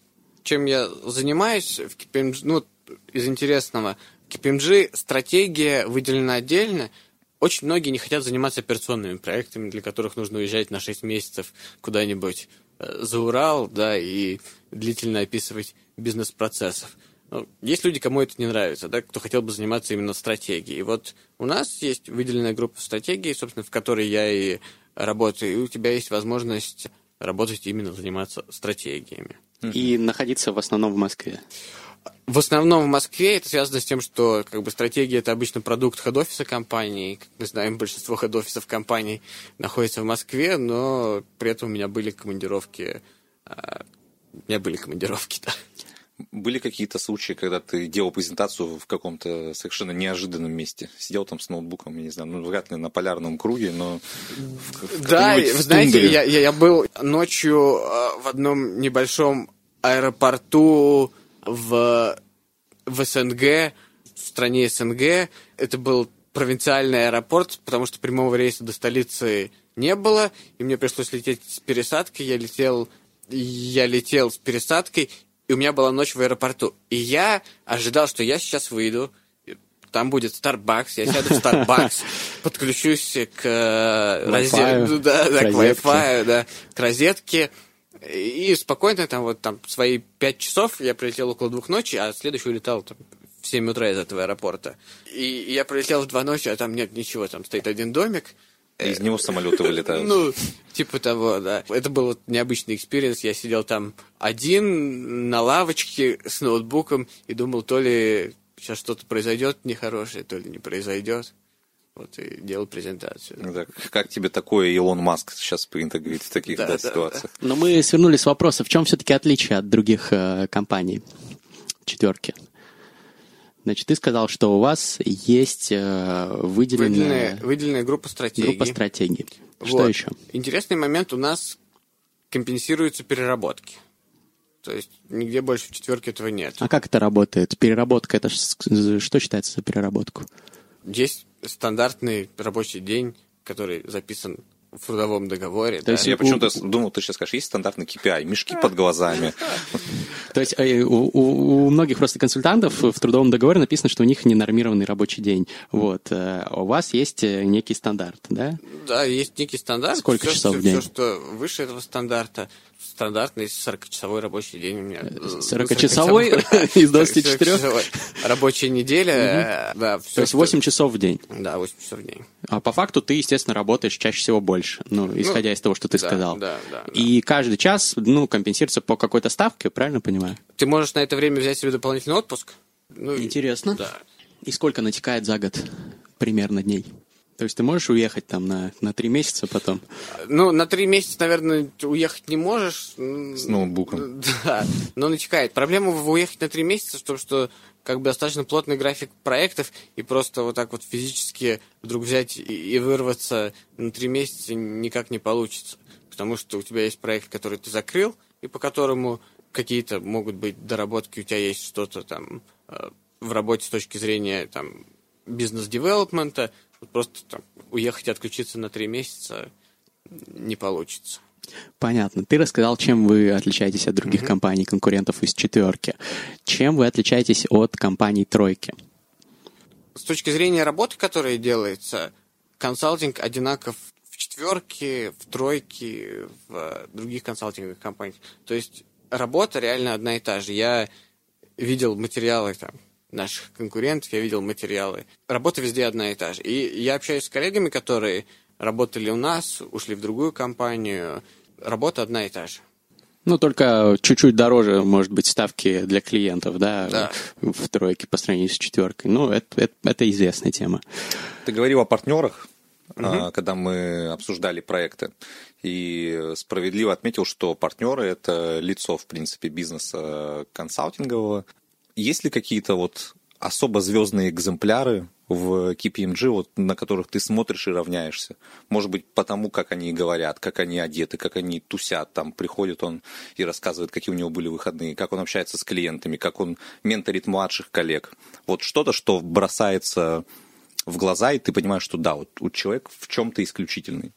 чем я занимаюсь в KPMG, ну, из интересного, в KPMG стратегия выделена отдельно. Очень многие не хотят заниматься операционными проектами, для которых нужно уезжать на 6 месяцев куда-нибудь э, за Урал, да, и длительно описывать бизнес-процессов. Ну, есть люди, кому это не нравится, да, кто хотел бы заниматься именно стратегией. И вот у нас есть выделенная группа стратегии, собственно, в которой я и работаю, и у тебя есть возможность работать именно заниматься стратегиями. И находиться в основном в Москве. В основном в Москве это связано с тем, что как бы стратегия это обычно продукт хед-офиса компании. Как мы знаем, большинство хед-офисов компаний находится в Москве, но при этом у меня были командировки. а, У меня были командировки, да. Были какие-то случаи, когда ты делал презентацию в каком-то совершенно неожиданном месте? Сидел там с ноутбуком, я не знаю, ну, вряд ли на полярном круге, но... в- в Да, какой-нибудь вы знаете, я, я, я был ночью э, в одном небольшом аэропорту в, в СНГ, в стране СНГ. Это был провинциальный аэропорт, потому что прямого рейса до столицы не было, и мне пришлось лететь с пересадкой. Я летел, я летел с пересадкой, и у меня была ночь в аэропорту. И я ожидал, что я сейчас выйду, там будет Starbucks, я сяду в Starbucks, подключусь к э, Wi-Fi, розе- да, да, к розетке. Wi-Fi, да, к розетке. И спокойно там вот там свои пять часов я прилетел около двух ночи, а следующий улетал там, в 7 утра из этого аэропорта. И я прилетел в два ночи, а там нет ничего, там стоит один домик. Из него самолеты вылетают. Ну, типа того, да. Это был вот необычный experience. Я сидел там один на лавочке с ноутбуком и думал, то ли сейчас что-то произойдет нехорошее, то ли не произойдет. Вот и делал презентацию. Да, Как тебе такое Илон Маск сейчас принято говорить в таких Да, да, да, ситуациях? Но мы свернули с вопроса, в чем все-таки отличие от других э, компаний четверки? Значит, ты сказал, что у вас есть э, выделенная Выделенная, выделенная группа стратегий. группа стратегий. Что Вот. еще? Интересный момент у нас компенсируются переработки. То есть нигде больше в четверке этого нет. А как это работает? Переработка, это что считается за переработку? Есть стандартный рабочий день, который записан в трудовом договоре. да. есть Я у- почему-то думал, ты сейчас скажешь, есть стандартный KPI, мешки под глазами. То есть э, у, у- у многих просто консультантов в трудовом договоре написано, что у них ненормированный рабочий день. Вот. э, а У вас есть э, некий стандарт, да? Да, есть некий стандарт. Сколько часов в день? всё, что выше этого стандарта. Стандартный 40-часовой рабочий день у меня. 40-часовой из 24? 40-часовой. Рабочая неделя, э, да. То есть что- 8 часов в день. Да, 8 часов в день. А по факту ты, естественно, работаешь чаще всего больше, ну, исходя из того, что ты сказал. да, да. И каждый час, ну, компенсируется по какой-то ставке, правильно понимаю? Ты можешь на это время взять себе дополнительный отпуск. Ну, Интересно. Да. И сколько натекает за год примерно дней? То есть ты можешь уехать там на, на три месяца потом? Ну, на три месяца, наверное, уехать не можешь. С ноутбуком. Да, но натекает. Проблема в уехать на три месяца в том, что как бы достаточно плотный график проектов, и просто вот так вот физически вдруг взять и, и вырваться на три месяца никак не получится. Потому что у тебя есть проект, который ты закрыл, и по которому какие-то могут быть доработки, у тебя есть что-то там э, в работе с точки зрения там бизнес-девелопмента, просто там уехать и отключиться на три месяца не получится. Понятно. Ты рассказал, чем вы отличаетесь от других mm-hmm. компаний, конкурентов из четверки. Чем вы отличаетесь от компаний тройки? С точки зрения работы, которая делается, консалтинг одинаков в четверке, в тройке, в других консалтинговых компаниях. То есть работа реально одна и та же. Я видел материалы там, наших конкурентов, я видел материалы. Работа везде одна и та же. И я общаюсь с коллегами, которые работали у нас, ушли в другую компанию. Работа одна и та же. Ну, только чуть-чуть дороже, может быть, ставки для клиентов, да, да. в тройке по сравнению с четверкой. Ну, это, это, это известная тема. Ты говорил о партнерах, угу. когда мы обсуждали проекты. И справедливо отметил, что партнеры – это лицо, в принципе, бизнеса консалтингового. Есть ли какие-то вот особо звездные экземпляры в KPMG, вот, на которых ты смотришь и равняешься. Может быть, потому, как они говорят, как они одеты, как они тусят. Там приходит он и рассказывает, какие у него были выходные, как он общается с клиентами, как он менторит младших коллег. Вот что-то, что бросается в глаза, и ты понимаешь, что да, вот у человека в чем-то исключительный.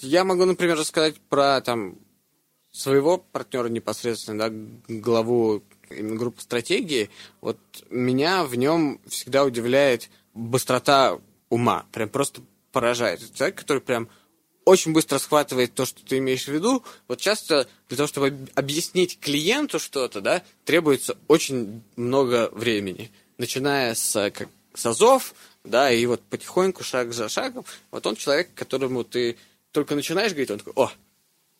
Я могу, например, рассказать про там своего партнера непосредственно, да, главу именно группы стратегии. Вот меня в нем всегда удивляет быстрота ума, прям просто поражает. Человек, который прям очень быстро схватывает то, что ты имеешь в виду. Вот часто для того, чтобы объяснить клиенту что-то, да, требуется очень много времени. Начиная с, как, с азов, да, и вот потихоньку, шаг за шагом, вот он человек, которому ты только начинаешь говорить, он такой, о,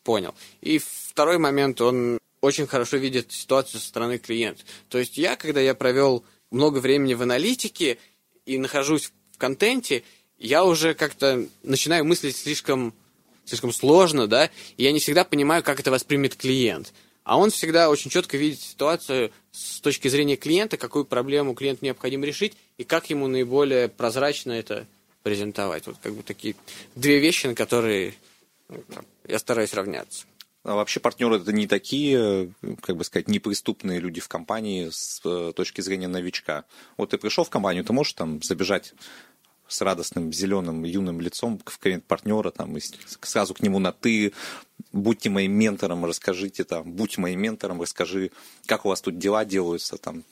понял. И второй момент, он очень хорошо видит ситуацию со стороны клиента. То есть я, когда я провел много времени в аналитике, и нахожусь в контенте, я уже как-то начинаю мыслить слишком, слишком сложно, да, и я не всегда понимаю, как это воспримет клиент. А он всегда очень четко видит ситуацию с точки зрения клиента, какую проблему клиенту необходимо решить, и как ему наиболее прозрачно это презентовать. Вот как бы такие две вещи, на которые ну, я стараюсь равняться. А вообще партнеры это не такие, как бы сказать, неприступные люди в компании с э, точки зрения новичка. Вот ты пришел в компанию, ты можешь там забежать с радостным зеленым юным лицом в кабинет партнера, там, и сразу к нему на ты, будьте моим ментором, расскажите там, будь моим ментором, расскажи, как у вас тут дела делаются, там,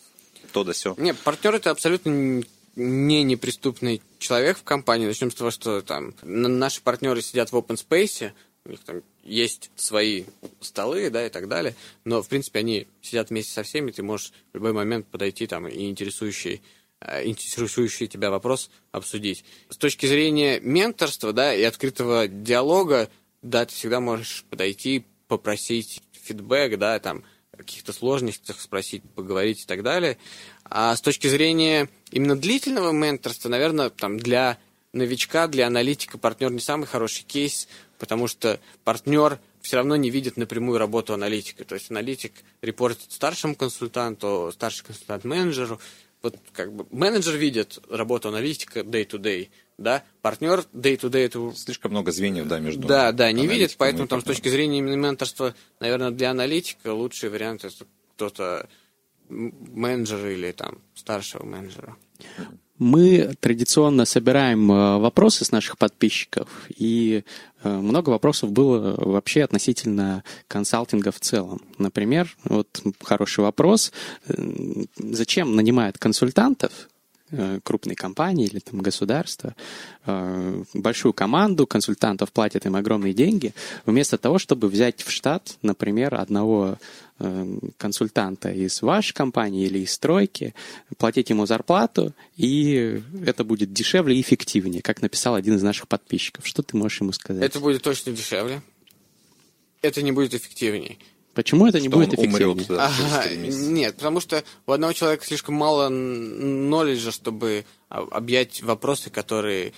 то да все. Нет, партнер это абсолютно не неприступный человек в компании. Начнем с того, что там наши партнеры сидят в open space, у них там есть свои столы, да, и так далее, но, в принципе, они сидят вместе со всеми, ты можешь в любой момент подойти там и интересующий э, интересующий тебя вопрос обсудить. С точки зрения менторства, да, и открытого диалога, да, ты всегда можешь подойти, попросить фидбэк, да, там, каких-то сложностях спросить, поговорить и так далее. А с точки зрения именно длительного менторства, наверное, там для новичка, для аналитика партнер не самый хороший кейс, потому что партнер все равно не видит напрямую работу аналитика. То есть аналитик репортит старшему консультанту, старший консультант менеджеру. Вот как бы менеджер видит работу аналитика day-to-day, да, партнер day-to-day это... Слишком много звеньев, да, между Да, да, не видит, поэтому там с точки зрения именно менторства, наверное, для аналитика лучший вариант это кто-то менеджер или там старшего менеджера. Мы традиционно собираем э, вопросы с наших подписчиков, и э, много вопросов было вообще относительно консалтинга в целом. Например, вот хороший вопрос, э, зачем нанимают консультантов, крупные компании или там государства, большую команду консультантов платят им огромные деньги, вместо того, чтобы взять в штат, например, одного консультанта из вашей компании или из стройки, платить ему зарплату, и это будет дешевле и эффективнее, как написал один из наших подписчиков. Что ты можешь ему сказать? Это будет точно дешевле. Это не будет эффективнее. Почему это не что будет эффективнее? Умрет, да, ага, нет, потому что у одного человека слишком мало нолледжа, чтобы объять вопросы, которые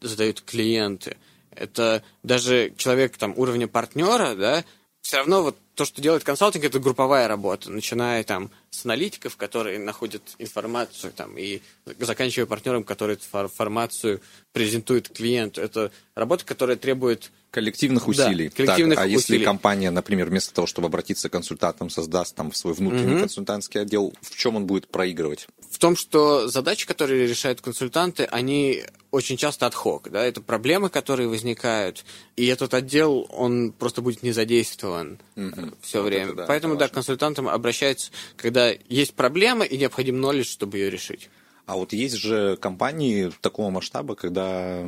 задают клиенты. Это даже человек там уровня партнера, да, все равно вот то, что делает консалтинг, это групповая работа, начиная там с аналитиков, которые находят информацию, там, и заканчивая партнером, который эту информацию презентует клиенту. Это работа, которая требует коллективных усилий. Да, коллективных так, а усилий. если компания, например, вместо того, чтобы обратиться к консультантам, создаст там свой внутренний угу. консультантский отдел, в чем он будет проигрывать? В том, что задачи, которые решают консультанты, они очень часто отхок, да, это проблемы, которые возникают, и этот отдел, он просто будет не задействован Мгм. все Вот время. да, Поэтому, это да, к консультантам обращаются, когда есть проблема и необходим knowledge, чтобы ее решить. А вот есть же компании такого масштаба, когда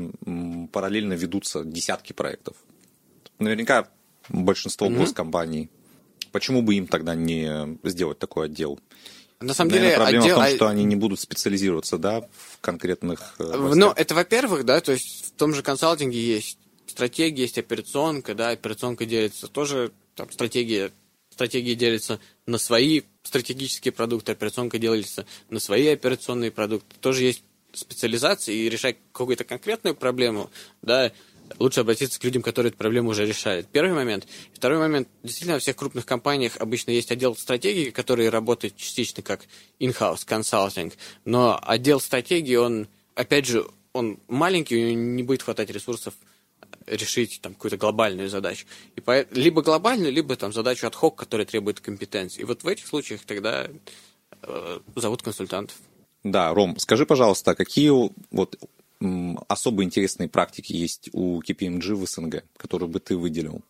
параллельно ведутся десятки проектов. Наверняка большинство госкомпаний. Почему бы им тогда не сделать такой отдел? На самом Наверное, деле, проблема отдел... в том, а- что они не будут специализироваться, да, в конкретных э, В- областях. Ну, это во-первых, да, то есть в том же консалтинге есть стратегия, есть операционка, да, операционка делится тоже, там, стратегия, стратегии делятся на свои стратегические продукты, операционка делится на свои операционные продукты. Тоже есть специализация, и решать какую-то конкретную проблему, да, лучше обратиться к людям, которые эту проблему уже решают. Первый момент. Второй момент. Действительно, во всех крупных компаниях обычно есть отдел стратегии, который работает частично как in-house консалтинг, но отдел стратегии, он, опять же, он маленький, у него не будет хватать ресурсов решить там какую-то глобальную задачу. И по... Либо глобальную, либо там задачу от хок, которая требует компетенции. И вот в этих случаях тогда э, зовут консультантов. Да, Ром, скажи, пожалуйста, какие вот особо интересные практики есть у KPMG в СНГ, которые бы ты выделил?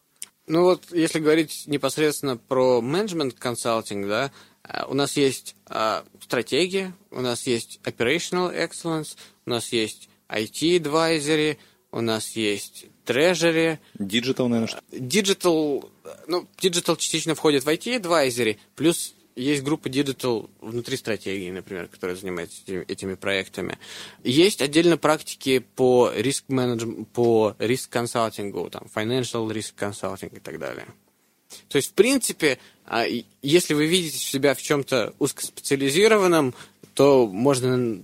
Ну вот, если говорить непосредственно про менеджмент консалтинг, да, э, у нас есть э, стратегия, у нас есть operational excellence, у нас есть IT advisory, у нас есть treasury, Digital, наверное, что- Digital, ну, Digital частично входит в IT advisory, плюс есть группа Digital внутри стратегии, например, которая занимается этими, этими проектами. Есть отдельно практики по риск по риск консалтингу, там, financial risk consulting и так далее. То есть, в принципе, а, если вы видите себя в чем-то узкоспециализированном, то можно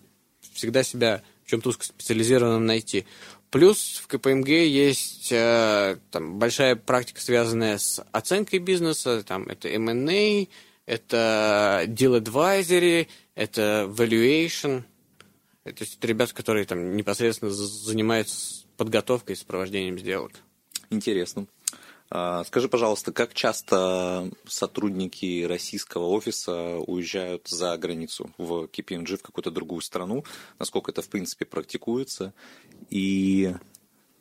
всегда себя в чем-то узкоспециализированном найти. Плюс в КПМГ есть э, там, большая практика, связанная с оценкой бизнеса. Там, это M&A, это deal advisory, это valuation. Это, то есть это ребята, которые там непосредственно занимаются подготовкой и сопровождением сделок. Интересно. А, Скажи, пожалуйста, как часто сотрудники российского офиса уезжают за границу в KPMG, в какую-то другую страну? Насколько это, в принципе, практикуется? И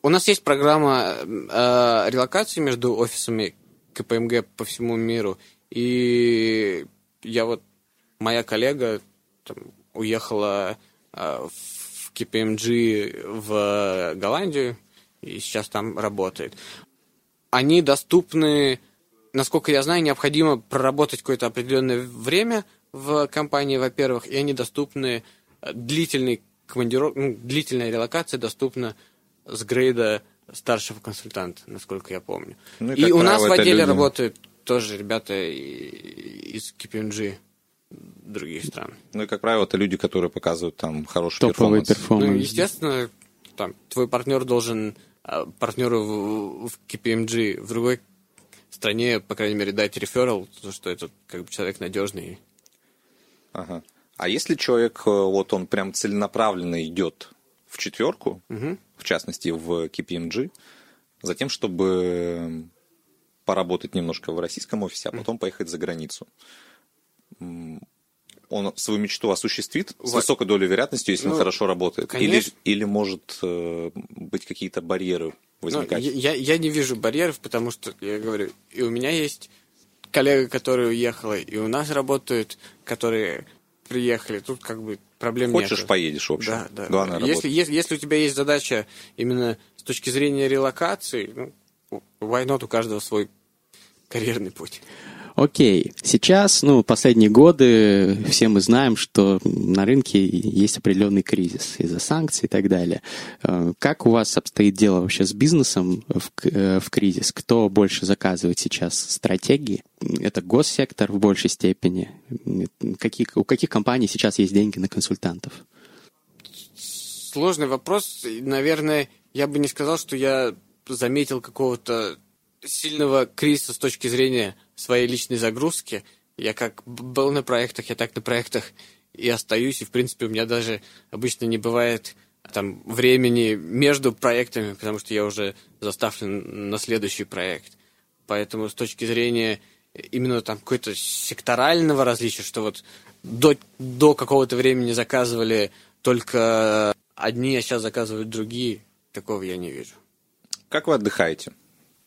У нас есть программа э, релокации между офисами КПМГ по всему миру. И я вот, моя коллега там, уехала э, в KPMG в Голландию и сейчас там работает. Они доступны, насколько я знаю, необходимо проработать какое-то определенное время в компании, во-первых, и они доступны э, длительный командиров... ну, длительная релокация доступна с грейда старшего консультанта, насколько я помню. Ну и, и у нас в отделе люди- работают тоже ребята из KPMG других стран. Ну и, как правило, это люди, которые показывают там хороший Топовый performance. performance. Ну, естественно, там, твой партнер должен а, партнеру в, в KPMG в другой стране, по крайней мере, дать реферал, потому что этот как бы человек надежный. Ага. А если человек, э, вот он прям целенаправленно идет в четверку, Мгм. в частности в KPMG, за тем, чтобы поработать немножко в российском офисе, а потом поехать за границу. Он свою мечту осуществит с высокой долей вероятности, если Ну, он хорошо работает. Или, конечно. или может э, быть какие-то барьеры Ну, возникать. я, я- я не вижу барьеров, потому что, я говорю, и у меня есть коллега, которая уехала, и у нас работают, которые приехали. Тут как бы проблем нет. Хочешь, поедешь, в общем. Да, да. Главное если, работать. если, если у тебя есть задача именно с точки зрения релокации, ну, why not, у каждого свой карьерный путь. Окей, сейчас, ну, последние годы все мы знаем, что на рынке есть определенный кризис из-за санкций и так далее. Э, Как у вас обстоит дело вообще с бизнесом в, э, в кризис? Кто больше заказывает сейчас стратегии? Это госсектор в большей степени? Какие, у каких компаний сейчас есть деньги на консультантов? Сложный вопрос. Наверное, я бы не сказал, что я заметил какого-то сильного кризиса с точки зрения своей личной загрузки. Я как был на проектах, я так на проектах и остаюсь. И, в принципе, у меня даже обычно не бывает там времени между проектами, потому что я уже заставлен на следующий проект. Поэтому с точки зрения именно там какое-то секторального различия, что вот до, до какого-то времени заказывали только одни, а сейчас заказывают другие. Такого я не вижу. Как вы отдыхаете?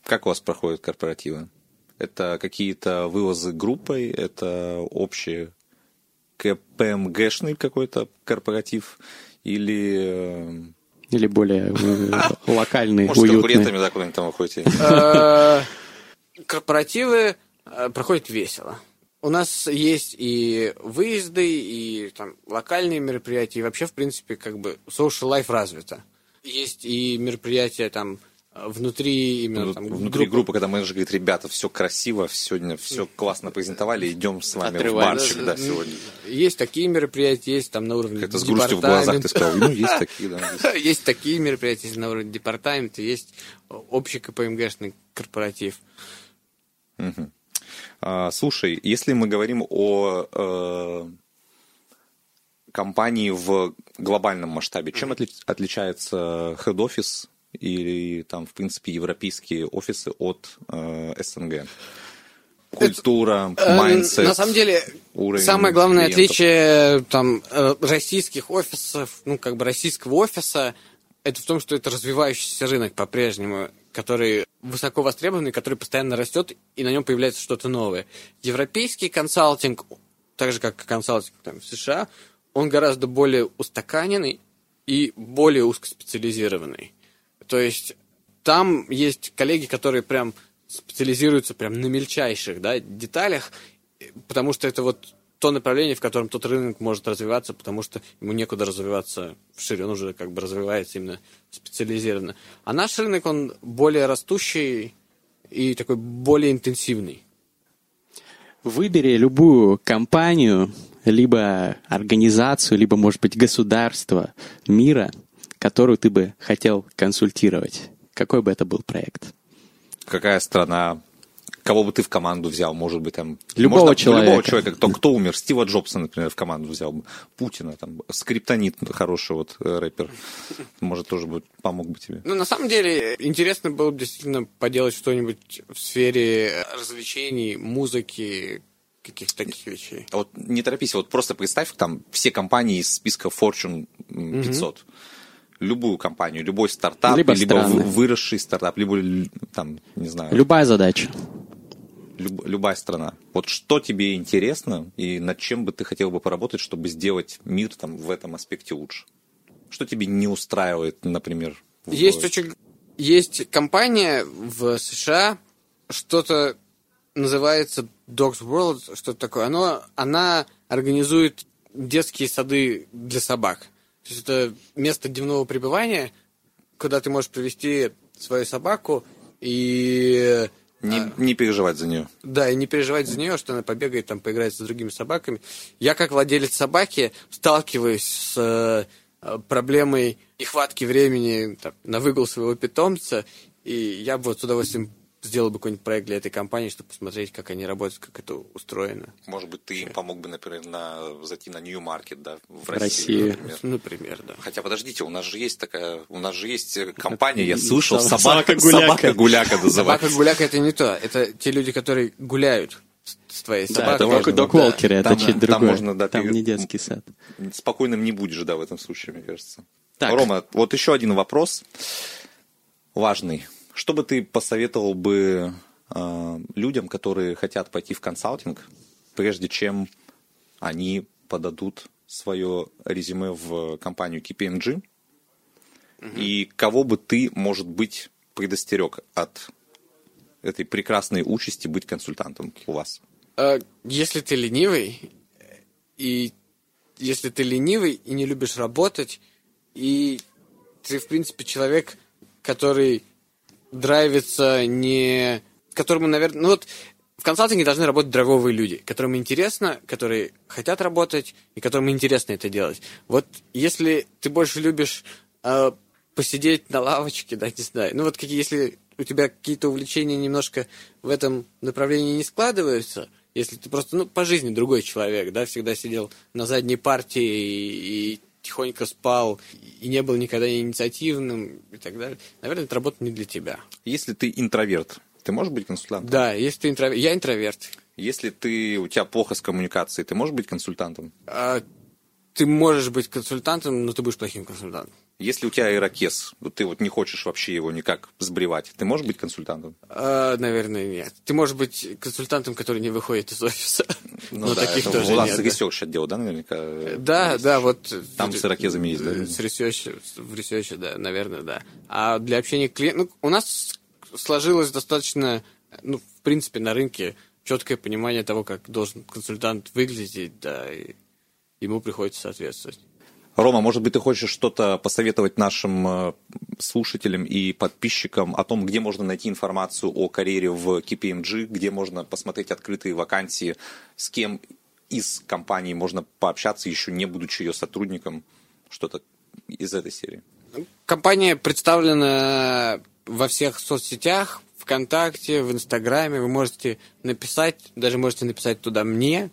Как у вас проходят корпоративы? Это какие-то вывозы группой, это общий КПМГшный какой-то корпоратив или... э, Или более э, локальный, Может, с уютный. конкурентами да, куда-нибудь там выходите? Э, Корпоративы проходят весело. У нас есть и выезды, и там локальные мероприятия, и вообще, в принципе, как бы social life развито. Есть и мероприятия там внутри именно там Внутри группы. группы, когда менеджер говорит, ребята, все красиво, сегодня все классно презентовали, идем с вами в Отрываем. барчик, да, сегодня. Есть такие мероприятия, есть там на уровне Как-то с грустью в глазах ты сказал, ну, есть такие, да. есть. Такие мероприятия, есть на уровне департамента, есть общий КПМГшный корпоратив. А, Слушай, если мы говорим о э, компании в глобальном масштабе, чем отли- отличается head-офис или там, в принципе, европейские офисы от э, СНГ? Культура, Э, mindset. На самом деле, самое главное клиентов. отличие там э, российских офисов, ну как бы российского офиса, это в том, что это развивающийся рынок по-прежнему, который высоко востребованный, который постоянно растет, и на нем появляется что-то новое. Европейский консалтинг, так же как консалтинг там, в США, он гораздо более устаканенный и более узкоспециализированный. То есть там есть коллеги, которые прям специализируются прям на мельчайших да, деталях, потому что это вот то направление, в котором тот рынок может развиваться, потому что ему некуда развиваться вшире, он уже как бы развивается именно специализированно. А наш рынок, он более растущий и такой более интенсивный. Выбери любую компанию, либо организацию, либо, может быть, государство мира, которую ты бы хотел консультировать. Какой бы это был проект? Какая страна? Кого бы ты в команду взял? Может быть, там... Любого можно человека. Любого человека. Кто, кто умер? Стива Джобса, например, в команду взял бы. Путина, там, Скриптонит, хороший вот э, рэпер. Может, тоже бы помог бы тебе. Ну, на самом деле, интересно было бы действительно поделать что-нибудь в сфере развлечений, музыки, каких-то таких вещей. А Вот не торопись, вот просто представь там все компании из списка Fortune м, 500. Любую компанию, любой стартап, Либо либо, страны. выросший стартап, либо там, не знаю, Любая задача. люб- любая страна. Вот что тебе интересно и над чем бы ты хотел бы поработать, чтобы сделать мир там в этом аспекте лучше? Что тебе не устраивает, например? в- Есть очень... Есть компания в США, что-то называется Dogs World, что-то такое. Оно, она организует детские сады для собак. То есть это место дневного пребывания, куда ты можешь привести свою собаку и Не, не переживать за нее. да, и не переживать за нее, что она побегает, там, поиграет с другими собаками. Я, как владелец собаки, сталкиваюсь с э, проблемой нехватки времени там, на выгул своего питомца, и я бы вот с удовольствием сделал бы какой-нибудь проект для этой компании, чтобы посмотреть, как они работают, как это устроено. Может быть, ты им помог бы, например, на, зайти на New Market, да, в, России. Например. Например, да. Хотя, подождите, у нас же есть такая, у нас же есть э, компания, я слышал, Собака- собака, собака-гуляка. собака-гуляка называется. Собака-гуляка это не то. Это те люди, которые гуляют с твоей Да, собакой. это важно, как у Док Да. Волкера, это Там- чуть там другое. можно, да, Там не детский сад. Спокойным не будешь, да, в этом случае, мне кажется. Так. Рома, вот еще один вопрос важный. Что бы ты посоветовал бы э, людям, которые хотят пойти в консалтинг, прежде чем они подадут свое резюме в компанию KPMG? И кого бы ты, может быть, предостерег от этой прекрасной участи быть консультантом у вас? Э, Если ты ленивый, и если ты ленивый и не любишь работать, и ты, в принципе, человек, который драйвится не... Которому, наверное... Ну вот в консалтинге должны работать драйвовые люди, которым интересно, которые хотят работать, и которым интересно это делать. Вот если ты больше любишь э, посидеть на лавочке, да, не знаю, ну вот какие, если у тебя какие-то увлечения немножко в этом направлении не складываются, если ты просто, ну, по жизни другой человек, да, всегда сидел на задней партии и, и тихонько спал, и не был никогда инициативным и так далее, наверное, эта работа не для тебя. Если ты интроверт, ты можешь быть консультантом? Да, если ты интроверт. Я интроверт. Если ты, у тебя плохо с коммуникацией, ты можешь быть консультантом? А, ты можешь быть консультантом, но ты будешь плохим консультантом. Если у тебя ирокез, ты вот не хочешь вообще его никак сбривать, ты можешь быть консультантом? А, наверное, нет. Ты можешь быть консультантом, который не выходит из офиса. Ну, но да, таких это тоже у вас нет. research отдел, да, наверняка? Да, да, вот. Там с ирокезами есть, да? С research е, в research е, да, наверное, да. А для общения клиентов... Ну, у нас сложилось достаточно, ну, в принципе, на рынке четкое понимание того, как должен консультант выглядеть, да, и ему приходится соответствовать. Рома, может быть, ты хочешь что-то посоветовать нашим э, слушателям и подписчикам о том, где можно найти информацию о карьере в KPMG, где можно посмотреть открытые вакансии, с кем из компании можно пообщаться, еще не будучи ее сотрудником, что-то из этой серии. Компания представлена во всех соцсетях, ВКонтакте, в Инстаграме. Вы можете написать, даже можете написать туда мне,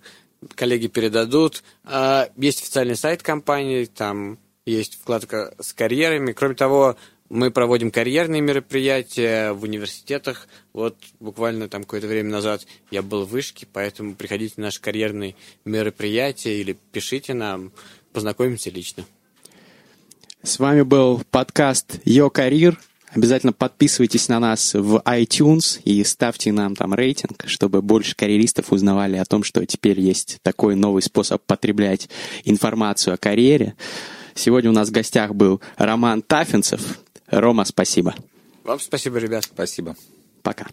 коллеги передадут. А, Есть официальный сайт компании, там есть вкладка с карьерами. Кроме того, мы проводим карьерные мероприятия в университетах. Вот буквально там какое-то время назад я был в Вышке, поэтому приходите на наши карьерные мероприятия или пишите нам, познакомимся лично. С вами был подкаст Yo Career. Обязательно подписывайтесь на нас в iTunes и ставьте нам там рейтинг, чтобы больше карьеристов узнавали о том, что теперь есть такой новый способ потреблять информацию о карьере. Сегодня у нас в гостях был Роман Тафинцев. Рома, спасибо. Вам спасибо, ребят. Спасибо. Пока.